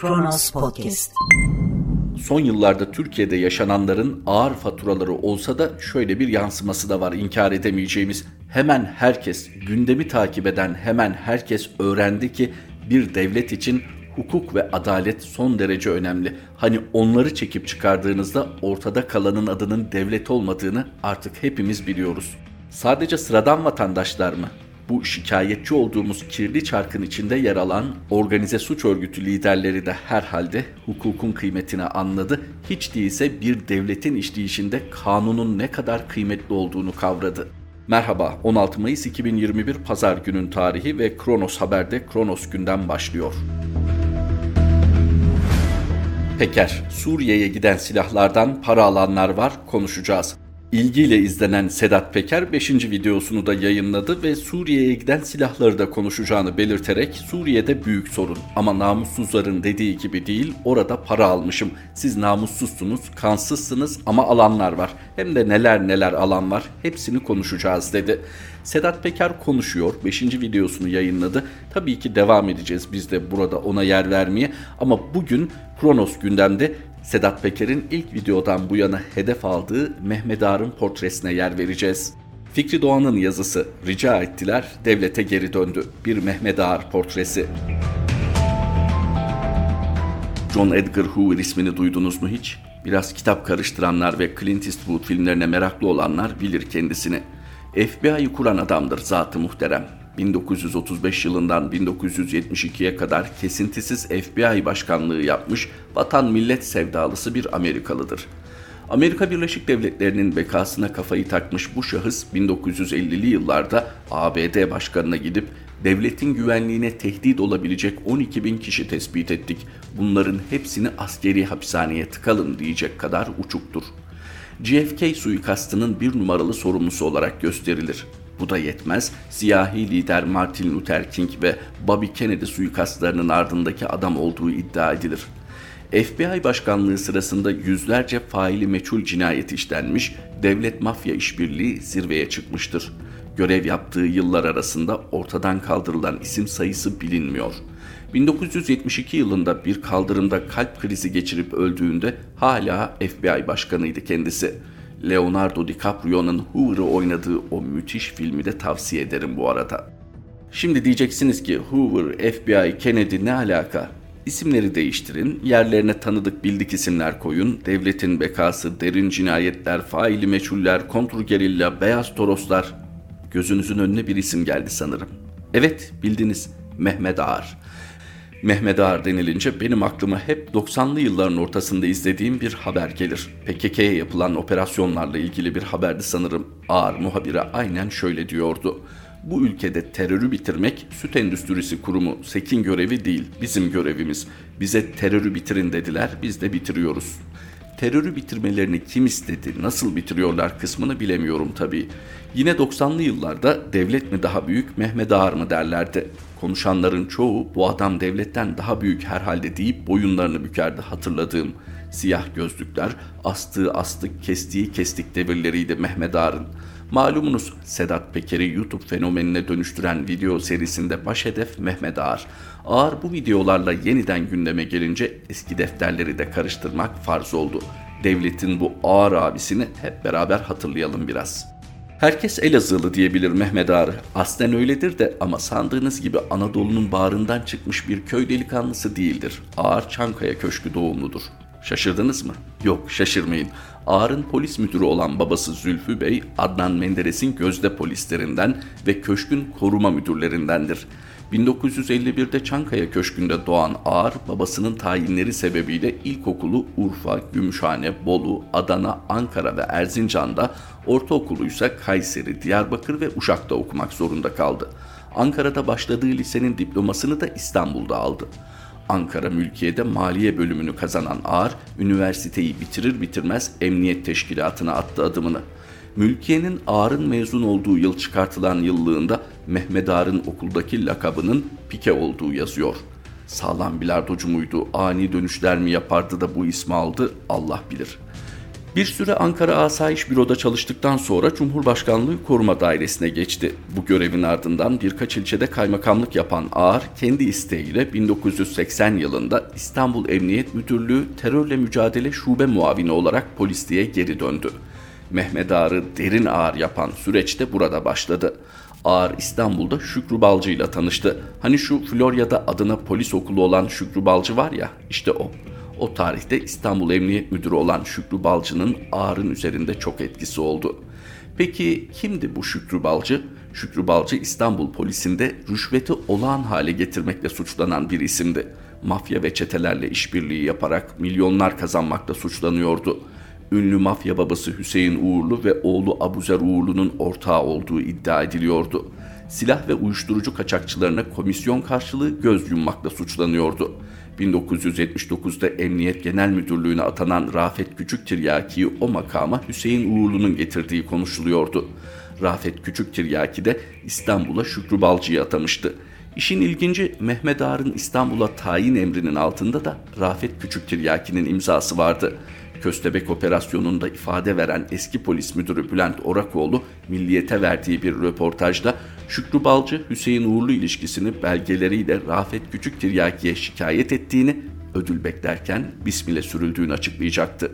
Kronos Podcast. Son yıllarda Türkiye'de yaşananların ağır faturaları olsa da şöyle bir yansıması da var inkar edemeyeceğimiz. Hemen herkes, gündemi takip eden hemen herkes öğrendi ki bir devlet için hukuk ve adalet son derece önemli. Hani onları çekip çıkardığınızda ortada kalanın adının devlet olmadığını artık hepimiz biliyoruz. Sadece sıradan vatandaşlar mı? Bu şikayetçi olduğumuz kirli çarkın içinde yer alan organize suç örgütü liderleri de herhalde hukukun kıymetini anladı. Hiç değilse bir devletin işleyişinde kanunun ne kadar kıymetli olduğunu kavradı. Merhaba, 16 Mayıs 2021 Pazar günün tarihi ve Kronos Haber'de Kronos günden başlıyor. Peker, Suriye'ye giden silahlardan para alanlar var, konuşacağız. İlgiyle izlenen Sedat Peker 5. videosunu da yayınladı ve Suriye'ye giden silahları da konuşacağını belirterek Suriye'de büyük sorun ama namussuzların dediği gibi değil orada para almışım. Siz namussuzsunuz, kansızsınız ama alanlar var. Hem de neler neler alan var hepsini konuşacağız dedi. Sedat Peker konuşuyor. 5. videosunu yayınladı. Tabii ki devam edeceğiz biz de burada ona yer vermeye ama bugün Kronos gündemde Sedat Peker'in ilk videodan bu yana hedef aldığı Mehmet Ağar'ın portresine yer vereceğiz. Fikri Doğan'ın yazısı rica ettiler, devlete geri döndü. Bir Mehmet Ağar portresi. John Edgar Hoover ismini duydunuz mu hiç? Biraz kitap karıştıranlar ve Clint Eastwood filmlerine meraklı olanlar bilir kendisini. FBI'yi kuran adamdır zatı muhterem. 1935 yılından 1972'ye kadar kesintisiz FBI başkanlığı yapmış vatan millet sevdalısı bir Amerikalıdır. Amerika Birleşik Devletleri'nin bekasına kafayı takmış bu şahıs 1950'li yıllarda ABD başkanına gidip devletin güvenliğine tehdit olabilecek 12 bin kişi tespit ettik. Bunların hepsini askeri hapishaneye tıkalım diyecek kadar uçuktur. JFK suikastının bir numaralı sorumlusu olarak gösterilir. Bu da yetmez. Siyahi lider Martin Luther King ve Bobby Kennedy suikastlarının ardındaki adam olduğu iddia edilir. FBI başkanlığı sırasında yüzlerce faili meçhul cinayet işlenmiş, devlet mafya işbirliği zirveye çıkmıştır. Görev yaptığı yıllar arasında ortadan kaldırılan isim sayısı bilinmiyor. 1972 yılında bir kaldırımda kalp krizi geçirip öldüğünde hala FBI başkanıydı kendisi. Leonardo DiCaprio'nun Hoover'ı oynadığı o müthiş filmi de tavsiye ederim bu arada. Şimdi diyeceksiniz ki Hoover, FBI, Kennedy ne alaka? İsimleri değiştirin, yerlerine tanıdık bildik isimler koyun, devletin bekası, derin cinayetler, faili meçhuller, kontrgerilla, beyaz toroslar. Gözünüzün önüne bir isim geldi sanırım. Evet, bildiniz. Mehmet Ağar. Mehmet Ağar denilince benim aklıma hep 90'lı yılların ortasında izlediğim bir haber gelir. PKK'ye yapılan operasyonlarla ilgili bir haberdi sanırım. Ağar muhabire aynen şöyle diyordu. Bu ülkede terörü bitirmek Süt Endüstrisi Kurumu SEK'in görevi değil, bizim görevimiz. Bize terörü bitirin dediler, biz de bitiriyoruz. Terörü bitirmelerini kim istedi, nasıl bitiriyorlar kısmını bilemiyorum tabii. Yine 90'lı yıllarda devlet mi daha büyük, Mehmet Ağar mı derlerdi. Konuşanların çoğu bu adam devletten daha büyük herhalde deyip boyunlarını bükerdi hatırladığım. Siyah gözlükler, astığı astık, kestiği kestik devirleriydi Mehmet Ağar'ın. Malumunuz Sedat Peker'i YouTube fenomenine dönüştüren video serisinde baş hedef Mehmet Ağar. Ağar bu videolarla yeniden gündeme gelince eski defterleri de karıştırmak farz oldu. Devletin bu ağır abisini hep beraber hatırlayalım biraz.'' Herkes Elazığlı diyebilir Mehmet Ağrı. Aslen öyledir de ama sandığınız gibi Anadolu'nun bağrından çıkmış bir köy delikanlısı değildir. Ağır Çankaya Köşkü doğumludur. Şaşırdınız mı? Yok şaşırmayın. Ağar'ın polis müdürü olan babası Zülfü Bey, Adnan Menderes'in gözde polislerinden ve köşkün koruma müdürlerindendir. 1951'de Çankaya Köşkü'nde doğan Ağar, babasının tayinleri sebebiyle ilkokulu Urfa, Gümüşhane, Bolu, Adana, Ankara ve Erzincan'da, ortaokulu ise Kayseri, Diyarbakır ve Uşak'ta okumak zorunda kaldı. Ankara'da başladığı lisenin diplomasını da İstanbul'da aldı. Ankara Mülkiye'de maliye bölümünü kazanan Ağar, üniversiteyi bitirir bitirmez emniyet teşkilatına attı adımını. Mülkiye'nin Ağar'ın mezun olduğu yıl çıkartılan yıllığında Mehmet Ağar'ın okuldaki lakabının Pike olduğu yazıyor. Sağlam bilardocu muydu, ani dönüşler mi yapardı da bu ismi aldı Allah bilir. Bir süre Ankara Asayiş Büro'da çalıştıktan sonra Cumhurbaşkanlığı Koruma Dairesi'ne geçti. Bu görevin ardından birkaç ilçede kaymakamlık yapan Ağar, kendi isteğiyle 1980 yılında İstanbul Emniyet Müdürlüğü Terörle Mücadele Şube Muavini olarak polisliğe geri döndü. Mehmet Ağar'ı derin ağır yapan süreçte burada başladı. Ağar İstanbul'da Şükrü Balcı ile tanıştı. Hani şu Florya'da adına polis okulu olan Şükrü Balcı var ya, işte o. O tarihte İstanbul Emniyet Müdürü olan Şükrü Balcı'nın Ağar'ın üzerinde çok etkisi oldu. Peki kimdi bu Şükrü Balcı? Şükrü Balcı İstanbul polisinde rüşveti olağan hale getirmekle suçlanan bir isimdi. Mafya ve çetelerle işbirliği yaparak milyonlar kazanmakla suçlanıyordu. Ünlü mafya babası Hüseyin Uğurlu ve oğlu Abuzer Uğurlu'nun ortağı olduğu iddia ediliyordu. Silah ve uyuşturucu kaçakçılarına komisyon karşılığı göz yummakla suçlanıyordu. 1979'da Emniyet Genel Müdürlüğü'ne atanan Rafet Küçük Tiryaki'yi o makama Hüseyin Uğurlu'nun getirdiği konuşuluyordu. Rafet Küçük Tiryaki de İstanbul'a Şükrü Balcı'yı atamıştı. İşin ilginci Mehmet Ağar'ın İstanbul'a tayin emrinin altında da Rafet Küçük Tiryaki'nin imzası vardı. Köstebek operasyonunda ifade veren eski polis müdürü Bülent Orakoğlu Milliyet'e verdiği bir röportajda Şükrü Balcı Hüseyin Uğurlu ilişkisini belgeleriyle Rafet Küçük Tiryaki'ye şikayet ettiğini, ödül beklerken bismile sürüldüğünü açıklayacaktı.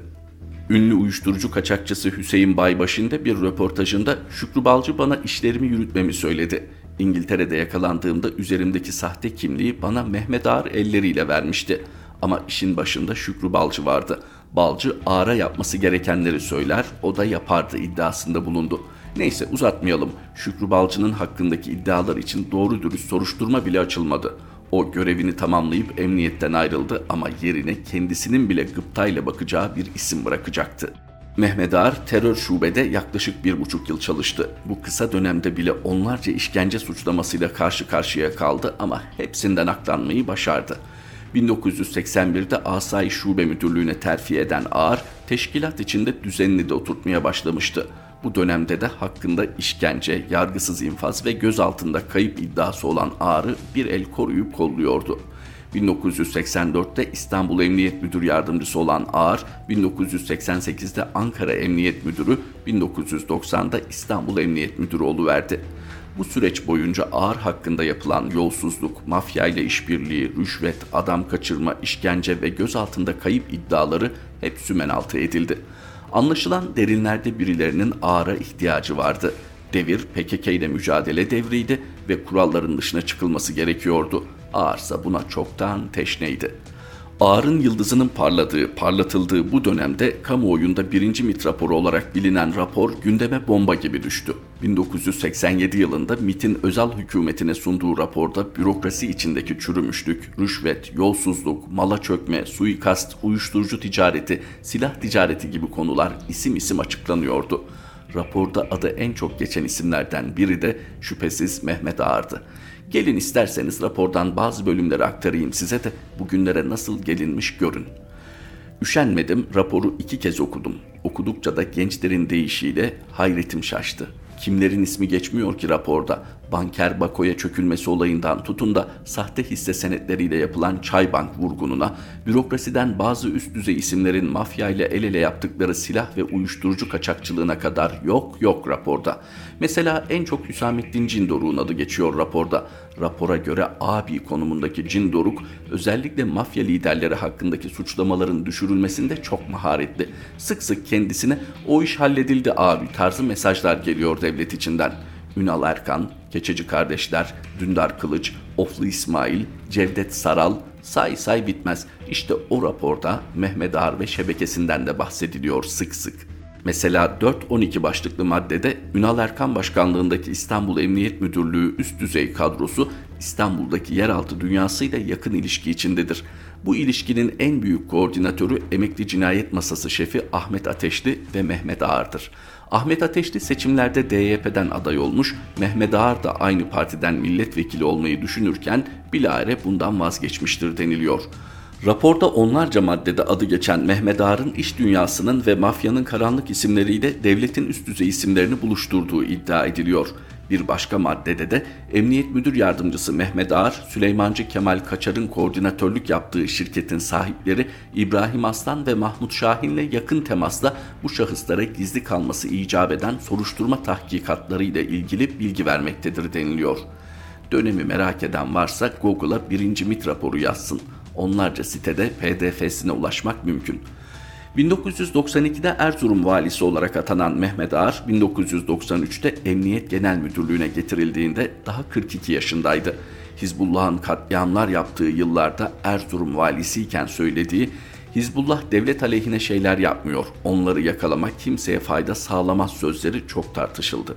Ünlü uyuşturucu kaçakçısı Hüseyin Baybaş'ın da bir röportajında Şükrü Balcı bana işlerimi yürütmemi söyledi. İngiltere'de yakalandığımda üzerimdeki sahte kimliği bana Mehmet Ağar elleriyle vermişti. Ama işin başında Şükrü Balcı vardı. Balcı Ağar'a yapması gerekenleri söyler, o da yapardı iddiasında bulundu. Neyse uzatmayalım. Şükrü Balcı'nın hakkındaki iddialar için doğru dürüst soruşturma bile açılmadı. O görevini tamamlayıp emniyetten ayrıldı ama yerine kendisinin bile gıptayla bakacağı bir isim bırakacaktı. Mehmet Ağar terör şubede yaklaşık bir buçuk yıl çalıştı. Bu kısa dönemde bile onlarca işkence suçlamasıyla karşı karşıya kaldı ama hepsinden aklanmayı başardı. 1981'de Asayiş Şube Müdürlüğü'ne terfi eden Ağar, teşkilat içinde düzenini de oturtmaya başlamıştı. Bu dönemde de hakkında işkence, yargısız infaz ve gözaltında kayıp iddiası olan Ağar'ı bir el koruyup kolluyordu. 1984'te İstanbul Emniyet Müdür Yardımcısı olan Ağar, 1988'de Ankara Emniyet Müdürü, 1990'da İstanbul Emniyet Müdürü oluverdi. Bu süreç boyunca Ağar hakkında yapılan yolsuzluk, mafya ile işbirliği, rüşvet, adam kaçırma, işkence ve gözaltında kayıp iddiaları hep sümen edildi. Anlaşılan derinlerde birilerinin Ağar'a ihtiyacı vardı. Devir PKK ile mücadele devriydi ve kuralların dışına çıkılması gerekiyordu. Ağarsa buna çoktan teşneydi. Ağar'ın yıldızının parladığı, parlatıldığı bu dönemde kamuoyunda birinci MIT raporu olarak bilinen rapor gündeme bomba gibi düştü. 1987 yılında MIT'in özel hükümetine sunduğu raporda bürokrasi içindeki çürümüşlük, rüşvet, yolsuzluk, mala çökme, suikast, uyuşturucu ticareti, silah ticareti gibi konular isim isim açıklanıyordu. Raporda adı en çok geçen isimlerden biri de şüphesiz Mehmet Ağar'dı. Gelin isterseniz rapordan bazı bölümleri aktarayım size de bugünlere nasıl gelinmiş görün. Üşenmedim, raporu iki kez okudum. Okudukça da gençlerin deyişiyle hayretim şaştı. Kimlerin ismi geçmiyor ki raporda? Banker Bako'ya çökülmesi olayından tutun da sahte hisse senetleriyle yapılan Çaybank vurgununa, bürokrasiden bazı üst düzey isimlerin mafya ile el ele yaptıkları silah ve uyuşturucu kaçakçılığına kadar yok yok raporda. Mesela en çok Hüsamettin Cindoruk'un adı geçiyor raporda. Rapora göre abi konumundaki Cindoruk özellikle mafya liderleri hakkındaki suçlamaların düşürülmesinde çok maharetli. Sık sık kendisine o iş halledildi abi tarzı mesajlar geliyor devlet içinden. Ünal Erkan, Keçeci Kardeşler, Dündar Kılıç, Oflu İsmail, Cevdet Saral, say say bitmez. İşte o raporda Mehmet Ağar ve şebekesinden de bahsediliyor sık sık. Mesela 4-12 başlıklı maddede Ünal Erkan başkanlığındaki İstanbul Emniyet Müdürlüğü üst düzey kadrosu İstanbul'daki yeraltı dünyasıyla yakın ilişki içindedir. Bu ilişkinin en büyük koordinatörü emekli cinayet masası şefi Ahmet Ateşli ve Mehmet Ağar'dır. Ahmet Ateşli seçimlerde DYP'den aday olmuş, Mehmet Ağar da aynı partiden milletvekili olmayı düşünürken bilahare bundan vazgeçmiştir deniliyor. Raporda onlarca maddede adı geçen Mehmet Ağar'ın iş dünyasının ve mafyanın karanlık isimleriyle devletin üst düzey isimlerini buluşturduğu iddia ediliyor. Bir başka maddede de Emniyet Müdür Yardımcısı Mehmet Ağar, Süleymancı Kemal Kaçar'ın koordinatörlük yaptığı şirketin sahipleri İbrahim Aslan ve Mahmut Şahin'le yakın temasla bu şahıslara gizli kalması icap eden soruşturma tahkikatları ile ilgili bilgi vermektedir deniliyor. Dönemi merak eden varsa Google'a birinci MIT raporu yazsın. Onlarca sitede pdf'sine ulaşmak mümkün. 1992'de Erzurum valisi olarak atanan Mehmet Ağar, 1993'te Emniyet Genel Müdürlüğü'ne getirildiğinde daha 42 yaşındaydı. Hizbullah'ın katliamlar yaptığı yıllarda Erzurum valisiyken söylediği Hizbullah devlet aleyhine şeyler yapmıyor, onları yakalamak kimseye fayda sağlamaz sözleri çok tartışıldı.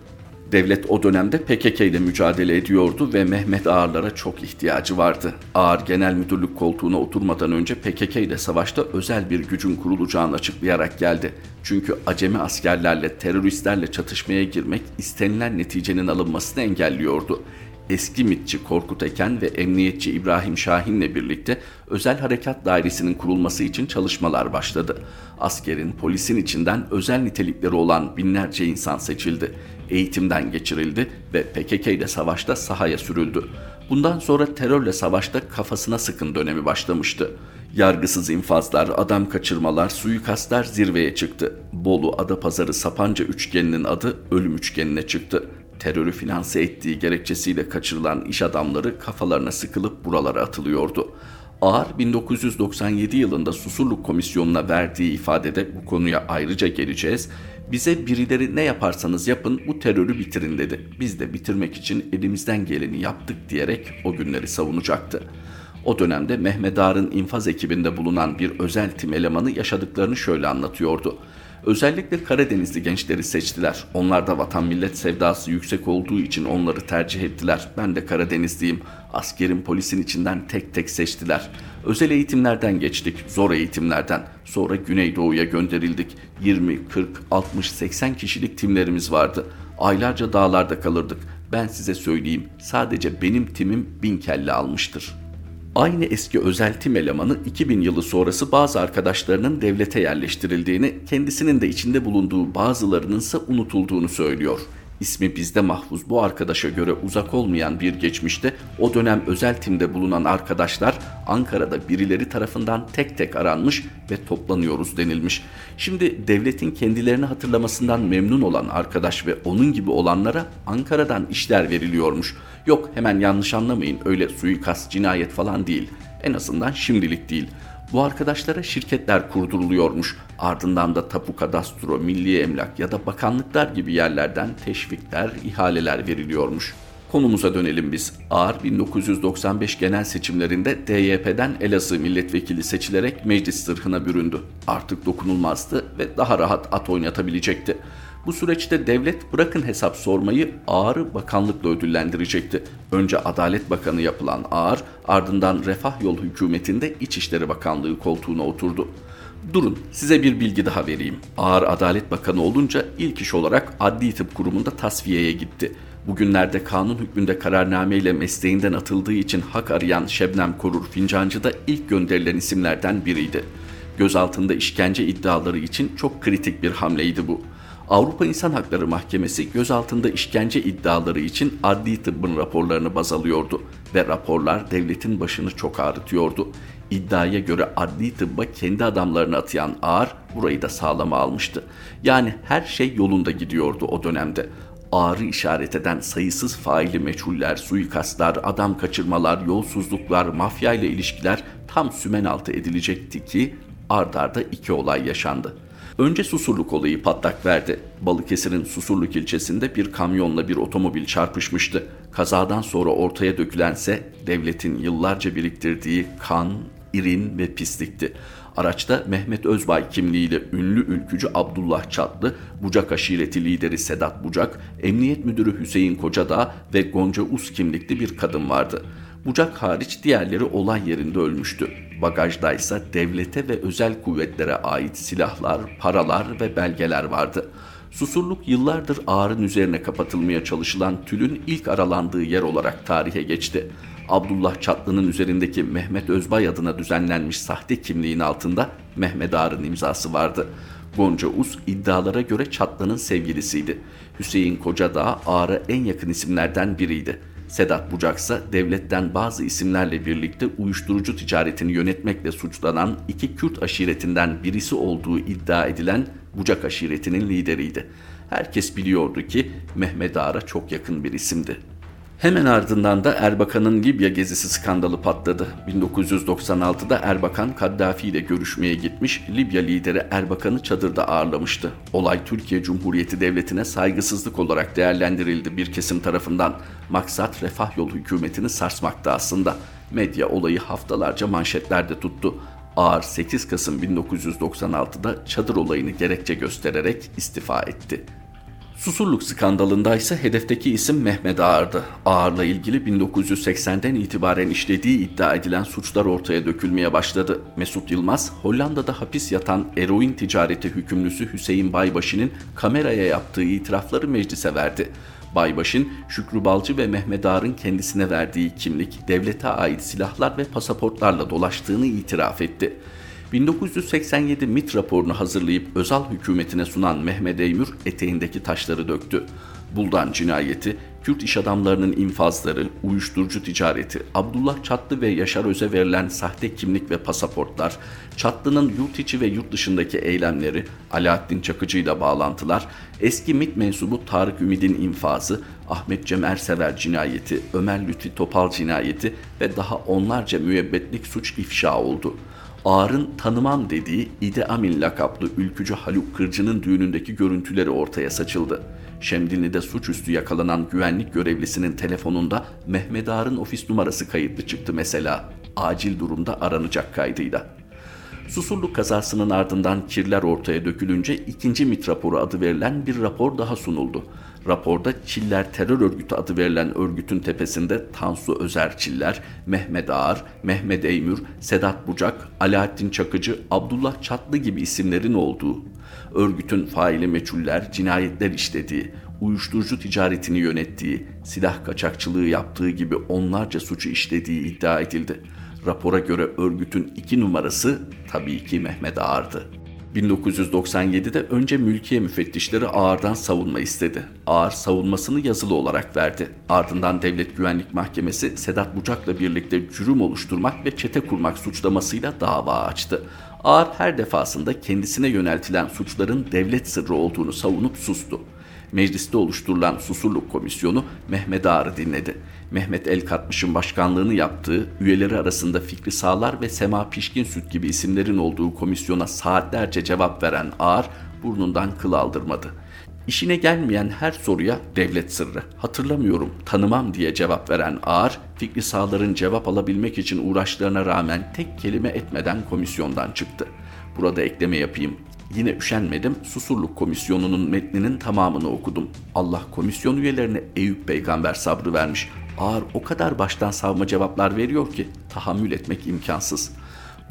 Devlet o dönemde PKK ile mücadele ediyordu ve Mehmet Ağarlara çok ihtiyacı vardı. Ağar genel müdürlük koltuğuna oturmadan önce PKK ile savaşta özel bir gücün kurulacağını açıklayarak geldi. Çünkü acemi askerlerle, teröristlerle çatışmaya girmek istenilen neticenin alınmasını engelliyordu eski MİTçi Korkut Eken ve emniyetçi İbrahim Şahin'le birlikte özel harekat dairesinin kurulması için çalışmalar başladı. Askerin, polisin içinden özel nitelikleri olan binlerce insan seçildi. Eğitimden geçirildi ve PKK ile savaşta sahaya sürüldü. Bundan sonra terörle savaşta kafasına sıkın dönemi başlamıştı. Yargısız infazlar, adam kaçırmalar, suikastlar zirveye çıktı. Bolu, Adapazarı, Sapanca üçgeninin adı ölüm üçgenine çıktı terörü finanse ettiği gerekçesiyle kaçırılan iş adamları kafalarına sıkılıp buralara atılıyordu. Ağar 1997 yılında Susurluk Komisyonu'na verdiği ifadede bu konuya ayrıca geleceğiz. Bize birileri ne yaparsanız yapın bu terörü bitirin dedi. Biz de bitirmek için elimizden geleni yaptık diyerek o günleri savunacaktı. O dönemde Mehmet Ağar'ın infaz ekibinde bulunan bir özel tim elemanı yaşadıklarını şöyle anlatıyordu. Özellikle Karadenizli gençleri seçtiler. Onlarda vatan millet sevdası yüksek olduğu için onları tercih ettiler. Ben de Karadenizliyim. Askerin polisin içinden tek tek seçtiler. Özel eğitimlerden geçtik, zor eğitimlerden. Sonra Güneydoğu'ya gönderildik. 20, 40, 60, 80 kişilik timlerimiz vardı. Aylarca dağlarda kalırdık. Ben size söyleyeyim, sadece benim timim bin kelle almıştır.'' Aynı eski özel tim elemanı 2000 yılı sonrası bazı arkadaşlarının devlete yerleştirildiğini, kendisinin de içinde bulunduğu bazılarının ise unutulduğunu söylüyor. İsmi bizde mahfuz bu arkadaşa göre uzak olmayan bir geçmişte o dönem özel timde bulunan arkadaşlar Ankara'da birileri tarafından tek tek aranmış ve toplanıyoruz denilmiş. Şimdi devletin kendilerini hatırlamasından memnun olan arkadaş ve onun gibi olanlara Ankara'dan işler veriliyormuş. Yok hemen yanlış anlamayın öyle suikast cinayet falan değil. En azından şimdilik değil. Bu arkadaşlara şirketler kurduruluyormuş. Ardından da tapu kadastro, milli emlak ya da bakanlıklar gibi yerlerden teşvikler, ihaleler veriliyormuş. Konumuza dönelim biz. Ağar 1995 genel seçimlerinde DYP'den Elazığ milletvekili seçilerek meclis sırhına büründü. Artık dokunulmazdı ve daha rahat at oynatabilecekti. Bu süreçte devlet bırakın hesap sormayı Ağar'ı bakanlıkla ödüllendirecekti. Önce Adalet Bakanı yapılan Ağar, ardından Refah Yol hükümetinde İçişleri Bakanlığı koltuğuna oturdu. Durun size bir bilgi daha vereyim. Ağar Adalet Bakanı olunca ilk iş olarak Adli Tıp Kurumu'nda tasfiyeye gitti. Bugünlerde kanun hükmünde kararname ile mesleğinden atıldığı için hak arayan Şebnem Korur Fincancı da ilk gönderilen isimlerden biriydi. Gözaltında işkence iddiaları için çok kritik bir hamleydi bu. Avrupa İnsan Hakları Mahkemesi gözaltında işkence iddiaları için adli tıbbın raporlarını baz alıyordu ve raporlar devletin başını çok ağrıtıyordu. İddiaya göre adli tıbba kendi adamlarını atayan Ağar burayı da sağlama almıştı. Yani her şey yolunda gidiyordu o dönemde. Ağrı işaret eden sayısız faili meçhuller, suikastlar, adam kaçırmalar, yolsuzluklar, mafya ile ilişkiler tam sümen altı edilecekti ki ardarda iki olay yaşandı. Önce Susurluk olayı patlak verdi. Balıkesir'in Susurluk ilçesinde bir kamyonla bir otomobil çarpışmıştı. Kazadan sonra ortaya dökülense devletin yıllarca biriktirdiği kan, irin ve pislikti. Araçta Mehmet Özbay kimliğiyle ünlü ülkücü Abdullah Çatlı, Bucak aşireti lideri Sedat Bucak, Emniyet Müdürü Hüseyin Kocadağ ve Gonca Us kimlikli bir kadın vardı. Bucak hariç diğerleri olay yerinde ölmüştü. Bagajdaysa devlete ve özel kuvvetlere ait silahlar, paralar ve belgeler vardı. Susurluk yıllardır ağrın üzerine kapatılmaya çalışılan tülün ilk aralandığı yer olarak tarihe geçti. Abdullah Çatlı'nın üzerindeki Mehmet Özbay adına düzenlenmiş sahte kimliğin altında Mehmet Ağar'ın imzası vardı. Gonca Uz iddialara göre Çatlı'nın sevgilisiydi. Hüseyin Kocadağ Ağar'a en yakın isimlerden biriydi. Sedat Bucak ise devletten bazı isimlerle birlikte uyuşturucu ticaretini yönetmekle suçlanan iki Kürt aşiretinden birisi olduğu iddia edilen Bucak aşiretinin lideriydi. Herkes biliyordu ki Mehmet Ağar'a çok yakın bir isimdi. Hemen ardından da Erbakan'ın Libya gezisi skandalı patladı. 1996'da Erbakan Kaddafi ile görüşmeye gitmiş, Libya lideri Erbakan'ı çadırda ağırlamıştı. Olay Türkiye Cumhuriyeti Devleti'ne saygısızlık olarak değerlendirildi bir kesim tarafından. Maksat refah yolu hükümetini sarsmaktı aslında. Medya olayı haftalarca manşetlerde tuttu. Ağar 8 Kasım 1996'da çadır olayını gerekçe göstererek istifa etti. Susurluk skandalında ise hedefteki isim Mehmet Ağar'dı. Ağar'la ilgili 1980'den itibaren işlediği iddia edilen suçlar ortaya dökülmeye başladı. Mesut Yılmaz, Hollanda'da hapis yatan eroin ticareti hükümlüsü Hüseyin Baybaşı'nın kameraya yaptığı itirafları meclise verdi. Baybaş'ın Şükrü Balcı ve Mehmet Ağar'ın kendisine verdiği kimlik, devlete ait silahlar ve pasaportlarla dolaştığını itiraf etti. 1987 MIT raporunu hazırlayıp özel hükümetine sunan Mehmet Eymür eteğindeki taşları döktü. Buldan cinayeti, Kürt iş adamlarının infazları, uyuşturucu ticareti, Abdullah Çatlı ve Yaşar Öz'e verilen sahte kimlik ve pasaportlar, Çatlı'nın yurt içi ve yurt dışındaki eylemleri, Alaaddin Çakıcı ile bağlantılar, eski MIT mensubu Tarık Ümid'in infazı, Ahmet Cem Ersever cinayeti, Ömer Lütfi Topal cinayeti ve daha onlarca müebbetlik suç ifşa oldu.'' Ağar'ın tanımam dediği İde Amin lakaplı ülkücü Haluk Kırcı'nın düğünündeki görüntüleri ortaya saçıldı. Şemdinli'de suçüstü yakalanan güvenlik görevlisinin telefonunda Mehmet Ağar'ın ofis numarası kayıtlı çıktı mesela. Acil durumda aranacak kaydıyla. Susurluk kazasının ardından kirler ortaya dökülünce ikinci MIT raporu adı verilen bir rapor daha sunuldu. Raporda Çiller Terör Örgütü adı verilen örgütün tepesinde Tansu Özer Çiller, Mehmet Ağar, Mehmet Eymür, Sedat Bucak, Alaaddin Çakıcı, Abdullah Çatlı gibi isimlerin olduğu, örgütün faili meçhuller, cinayetler işlediği, uyuşturucu ticaretini yönettiği, silah kaçakçılığı yaptığı gibi onlarca suçu işlediği iddia edildi. Rapora göre örgütün iki numarası tabii ki Mehmet Ağar'dı. 1997'de önce mülkiye müfettişleri Ağar'dan savunma istedi. Ağar savunmasını yazılı olarak verdi. Ardından Devlet Güvenlik Mahkemesi Sedat Bucak'la birlikte cürüm oluşturmak ve çete kurmak suçlamasıyla dava açtı. Ağar her defasında kendisine yöneltilen suçların devlet sırrı olduğunu savunup sustu. Mecliste oluşturulan Susurluk Komisyonu Mehmet Ağar'ı dinledi. Mehmet El Katmış'ın başkanlığını yaptığı, üyeleri arasında Fikri Sağlar ve Sema Pişkin Süt gibi isimlerin olduğu komisyona saatlerce cevap veren Ağar burnundan kıl aldırmadı. İşine gelmeyen her soruya devlet sırrı, hatırlamıyorum, tanımam diye cevap veren Ağar, Fikri Sağlar'ın cevap alabilmek için uğraşlarına rağmen tek kelime etmeden komisyondan çıktı. Burada ekleme yapayım. Yine üşenmedim, Susurluk Komisyonu'nun metninin tamamını okudum. Allah komisyon üyelerine Eyüp peygamber sabrı vermiş. Ağır o kadar baştan savma cevaplar veriyor ki tahammül etmek imkansız.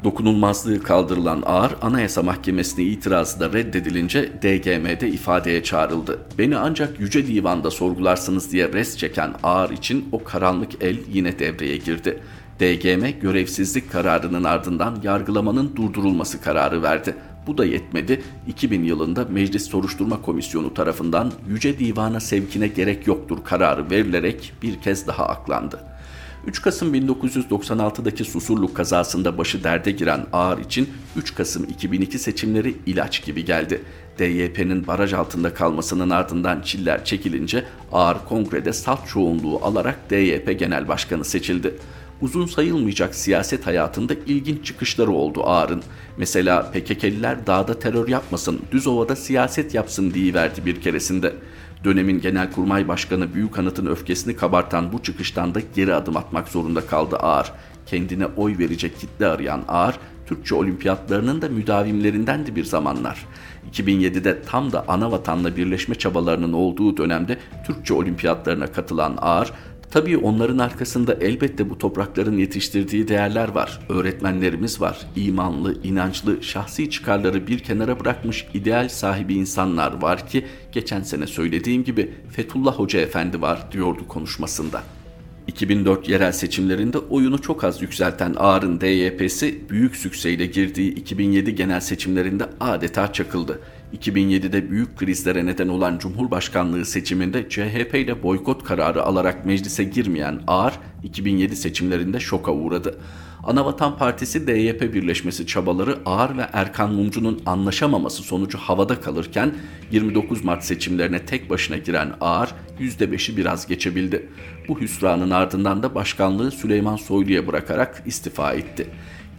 Dokunulmazlığı kaldırılan Ağır Anayasa Mahkemesi'ne itirazı da reddedilince DGM'de ifadeye çağrıldı. Beni ancak Yüce Divan'da sorgularsınız diye res çeken Ağır için o karanlık el yine devreye girdi. DGM görevsizlik kararının ardından yargılamanın durdurulması kararı verdi. Bu da yetmedi. 2000 yılında Meclis Soruşturma Komisyonu tarafından Yüce Divan'a sevkine gerek yoktur kararı verilerek bir kez daha aklandı. 3 Kasım 1996'daki Susurluk kazasında başı derde giren Ağar için 3 Kasım 2002 seçimleri ilaç gibi geldi. DYP'nin baraj altında kalmasının ardından çiller çekilince Ağar kongrede salt çoğunluğu alarak DYP Genel Başkanı seçildi uzun sayılmayacak siyaset hayatında ilginç çıkışları oldu Ağar'ın. Mesela PKK'liler dağda terör yapmasın, düz ovada siyaset yapsın verdi bir keresinde. Dönemin Genelkurmay Başkanı Büyük Anıt'ın öfkesini kabartan bu çıkıştan da geri adım atmak zorunda kaldı Ağar. Kendine oy verecek kitle arayan Ağar, Türkçe olimpiyatlarının da müdavimlerindendi bir zamanlar. 2007'de tam da ana vatanla birleşme çabalarının olduğu dönemde Türkçe olimpiyatlarına katılan Ağar, Tabii onların arkasında elbette bu toprakların yetiştirdiği değerler var. Öğretmenlerimiz var. İmanlı, inançlı, şahsi çıkarları bir kenara bırakmış ideal sahibi insanlar var ki geçen sene söylediğim gibi Fethullah Hoca Efendi var diyordu konuşmasında. 2004 yerel seçimlerinde oyunu çok az yükselten Ağar'ın DYP'si büyük sükseyle girdiği 2007 genel seçimlerinde adeta çakıldı. 2007'de büyük krizlere neden olan Cumhurbaşkanlığı seçiminde CHP ile boykot kararı alarak meclise girmeyen Ağar 2007 seçimlerinde şoka uğradı. Anavatan Partisi DYP birleşmesi çabaları Ağar ve Erkan Mumcu'nun anlaşamaması sonucu havada kalırken 29 Mart seçimlerine tek başına giren Ağar %5'i biraz geçebildi. Bu hüsranın ardından da başkanlığı Süleyman Soylu'ya bırakarak istifa etti.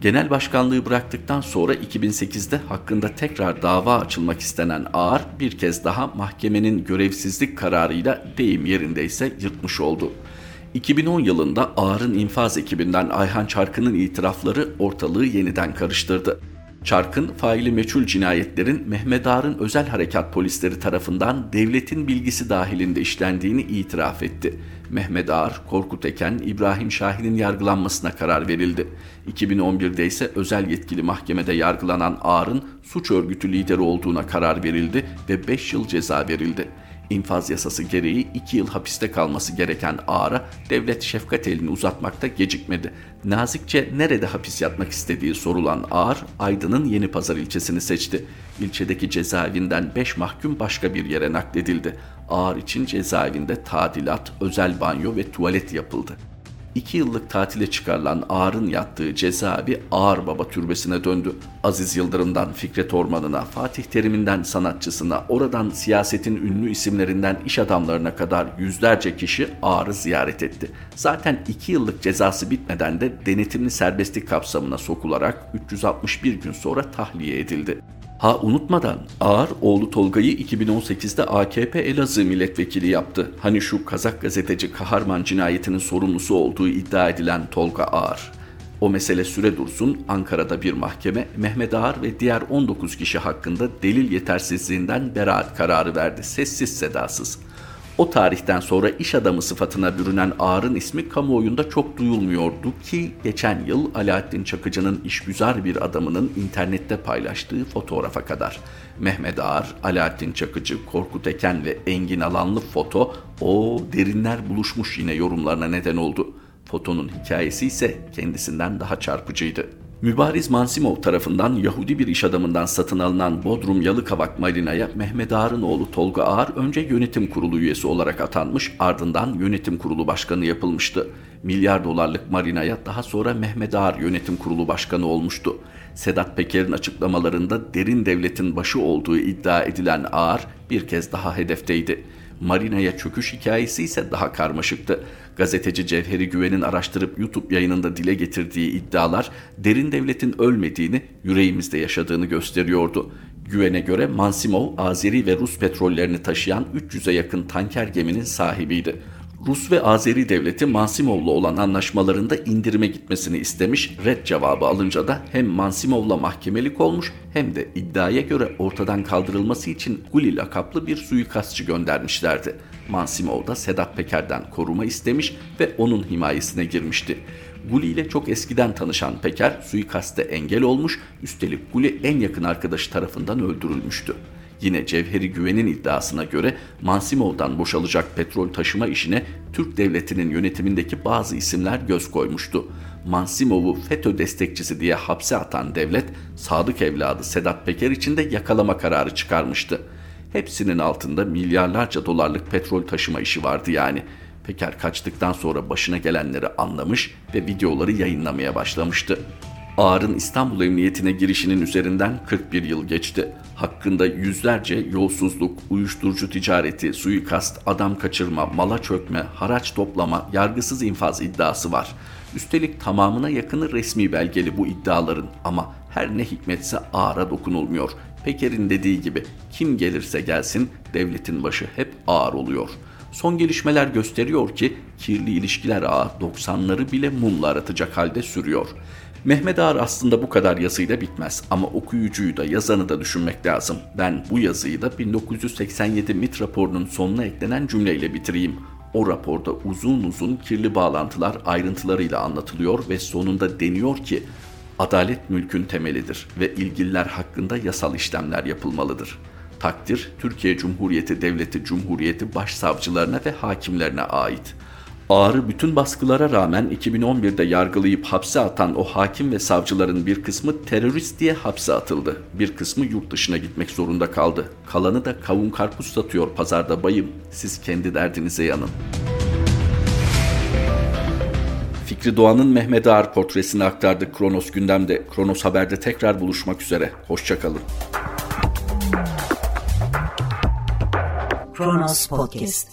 Genel başkanlığı bıraktıktan sonra 2008'de hakkında tekrar dava açılmak istenen Ağar bir kez daha mahkemenin görevsizlik kararıyla deyim yerindeyse yırtmış oldu. 2010 yılında Ağar'ın infaz ekibinden Ayhan Çarkı'nın itirafları ortalığı yeniden karıştırdı. Çarkın faili meçhul cinayetlerin Mehmet Ağar'ın özel harekat polisleri tarafından devletin bilgisi dahilinde işlendiğini itiraf etti. Mehmet Ağar, Korkut Eken, İbrahim Şahin'in yargılanmasına karar verildi. 2011'de ise özel yetkili mahkemede yargılanan Ağar'ın suç örgütü lideri olduğuna karar verildi ve 5 yıl ceza verildi infaz yasası gereği 2 yıl hapiste kalması gereken Ağar'a devlet şefkat elini uzatmakta gecikmedi. Nazikçe nerede hapis yatmak istediği sorulan Ağar, Aydın'ın Yeni Pazar ilçesini seçti. İlçedeki cezaevinden 5 mahkum başka bir yere nakledildi. Ağar için cezaevinde tadilat, özel banyo ve tuvalet yapıldı. 2 yıllık tatile çıkarılan Ağar'ın yattığı cezaevi Ağar Baba Türbesi'ne döndü. Aziz Yıldırım'dan Fikret Ormanı'na, Fatih Terim'inden sanatçısına, oradan siyasetin ünlü isimlerinden iş adamlarına kadar yüzlerce kişi Ağar'ı ziyaret etti. Zaten 2 yıllık cezası bitmeden de denetimli serbestlik kapsamına sokularak 361 gün sonra tahliye edildi. Ha unutmadan Ağar oğlu Tolga'yı 2018'de AKP Elazığ milletvekili yaptı. Hani şu Kazak gazeteci Kaharman cinayetinin sorumlusu olduğu iddia edilen Tolga Ağar. O mesele süre dursun Ankara'da bir mahkeme Mehmet Ağar ve diğer 19 kişi hakkında delil yetersizliğinden beraat kararı verdi. Sessiz sedasız. O tarihten sonra iş adamı sıfatına bürünen Ağar'ın ismi kamuoyunda çok duyulmuyordu ki geçen yıl Alaaddin Çakıcı'nın işgüzar bir adamının internette paylaştığı fotoğrafa kadar. Mehmet Ağar, Alaaddin Çakıcı, Korkut Eken ve Engin Alanlı foto o derinler buluşmuş yine yorumlarına neden oldu. Fotonun hikayesi ise kendisinden daha çarpıcıydı. Mübariz Mansimov tarafından Yahudi bir iş adamından satın alınan Bodrum Yalıkavak Marina'ya Mehmet Ağar'ın oğlu Tolga Ağar önce yönetim kurulu üyesi olarak atanmış ardından yönetim kurulu başkanı yapılmıştı. Milyar dolarlık marinaya daha sonra Mehmet Ağar yönetim kurulu başkanı olmuştu. Sedat Peker'in açıklamalarında derin devletin başı olduğu iddia edilen Ağar bir kez daha hedefteydi. Marina'ya çöküş hikayesi ise daha karmaşıktı. Gazeteci Cevheri Güven'in araştırıp YouTube yayınında dile getirdiği iddialar derin devletin ölmediğini, yüreğimizde yaşadığını gösteriyordu. Güven'e göre Mansimov, Azeri ve Rus petrollerini taşıyan 300'e yakın tanker geminin sahibiydi. Rus ve Azeri devleti Mansimov'la olan anlaşmalarında indirime gitmesini istemiş, red cevabı alınca da hem Mansimov'la mahkemelik olmuş hem de iddiaya göre ortadan kaldırılması için Guli lakaplı bir suikastçı göndermişlerdi. Mansimov da Sedat Peker'den koruma istemiş ve onun himayesine girmişti. Guli ile çok eskiden tanışan Peker suikaste engel olmuş, üstelik Guli en yakın arkadaşı tarafından öldürülmüştü. Yine Cevheri Güven'in iddiasına göre Mansimov'dan boşalacak petrol taşıma işine Türk devletinin yönetimindeki bazı isimler göz koymuştu. Mansimov'u FETÖ destekçisi diye hapse atan devlet, sadık evladı Sedat Peker için de yakalama kararı çıkarmıştı. Hepsinin altında milyarlarca dolarlık petrol taşıma işi vardı yani. Peker kaçtıktan sonra başına gelenleri anlamış ve videoları yayınlamaya başlamıştı. Ağar'ın İstanbul Emniyetine girişinin üzerinden 41 yıl geçti. Hakkında yüzlerce yolsuzluk, uyuşturucu ticareti, suikast, adam kaçırma, mala çökme, haraç toplama, yargısız infaz iddiası var. Üstelik tamamına yakını resmi belgeli bu iddiaların ama her ne hikmetse Ağar'a dokunulmuyor. Peker'in dediği gibi kim gelirse gelsin devletin başı hep ağır oluyor. Son gelişmeler gösteriyor ki kirli ilişkiler ağı 90'ları bile mumla aratacak halde sürüyor. Mehmet Ağar aslında bu kadar yazıyla bitmez ama okuyucuyu da yazanı da düşünmek lazım. Ben bu yazıyı da 1987 MIT raporunun sonuna eklenen cümleyle bitireyim. O raporda uzun uzun kirli bağlantılar ayrıntılarıyla anlatılıyor ve sonunda deniyor ki adalet mülkün temelidir ve ilgililer hakkında yasal işlemler yapılmalıdır. Takdir Türkiye Cumhuriyeti Devleti Cumhuriyeti başsavcılarına ve hakimlerine ait. Ağrı bütün baskılara rağmen 2011'de yargılayıp hapse atan o hakim ve savcıların bir kısmı terörist diye hapse atıldı. Bir kısmı yurt dışına gitmek zorunda kaldı. Kalanı da kavun karpuz satıyor pazarda bayım. Siz kendi derdinize yanın. Fikri Doğan'ın Mehmet Ağar portresini aktardık Kronos gündemde. Kronos Haber'de tekrar buluşmak üzere. Hoşçakalın. Kronos Podcast